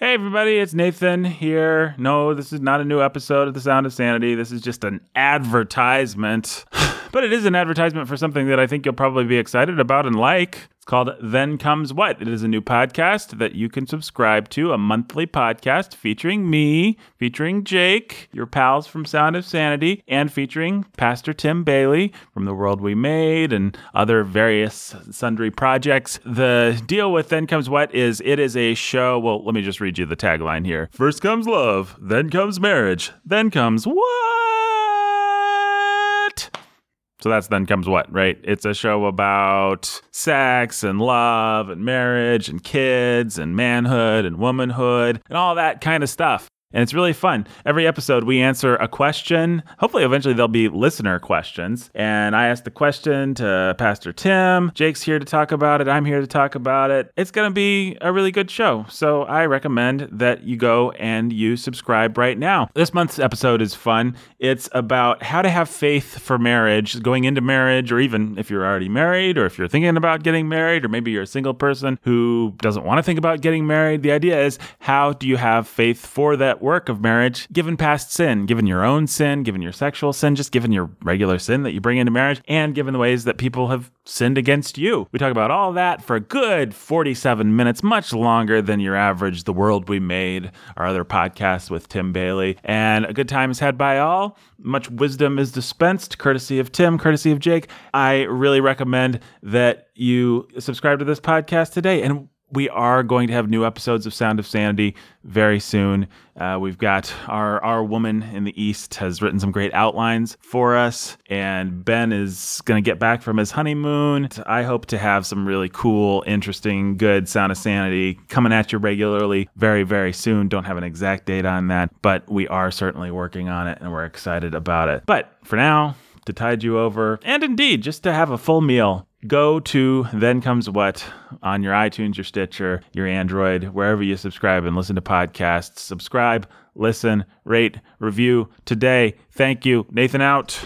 Hey, everybody, it's Nathan here. No, this is not a new episode of The Sound of Sanity. This is just an advertisement. but it is an advertisement for something that I think you'll probably be excited about and like. Called Then Comes What. It is a new podcast that you can subscribe to, a monthly podcast featuring me, featuring Jake, your pals from Sound of Sanity, and featuring Pastor Tim Bayly from The World We Made and other various sundry projects. The deal with Then Comes What is it is a show. Well, let me just read you the tagline here. First comes love, then comes marriage, then comes what? So that's then comes what, right? It's a show about sex and love and marriage and kids and manhood and womanhood and all that kind of stuff. And it's really fun. Every episode, we answer a question. Hopefully, eventually, there'll be listener questions. And I ask the question to Pastor Tim. Jake's here to talk about it. I'm here to talk about it. It's going to be a really good show. So I recommend that you go and you subscribe right now. This month's episode is fun. It's about how to have faith for marriage, going into marriage, or even if you're already married, or if you're thinking about getting married, or maybe you're a single person who doesn't want to think about getting married. The idea is how do you have faith for that work of marriage, given past sin, given your own sin, given your sexual sin, just given your regular sin that you bring into marriage, and given the ways that people have sinned against you. We talk about all that for a good 47 minutes, much longer than your average The World We Made, our other podcast with Tim Bayly. And a good time is had by all. Much wisdom is dispensed, courtesy of Tim, courtesy of Jake. I really recommend that you subscribe to this podcast today. And we are going to have new episodes of Sound of Sanity very soon. Uh, we've got our our woman in the East has written some great outlines for us, and Ben is going to get back from his honeymoon. I hope to have some really cool, interesting, good Sound of Sanity coming at you regularly very, very soon. Don't have an exact date on that, but we are certainly working on it, and we're excited about it. But for now, to tide you over, and indeed just to have a full meal go to Then Comes What on your iTunes, your Stitcher, your Android, wherever you subscribe and listen to podcasts. Subscribe, listen, rate, review today. Thank you. Nathan out.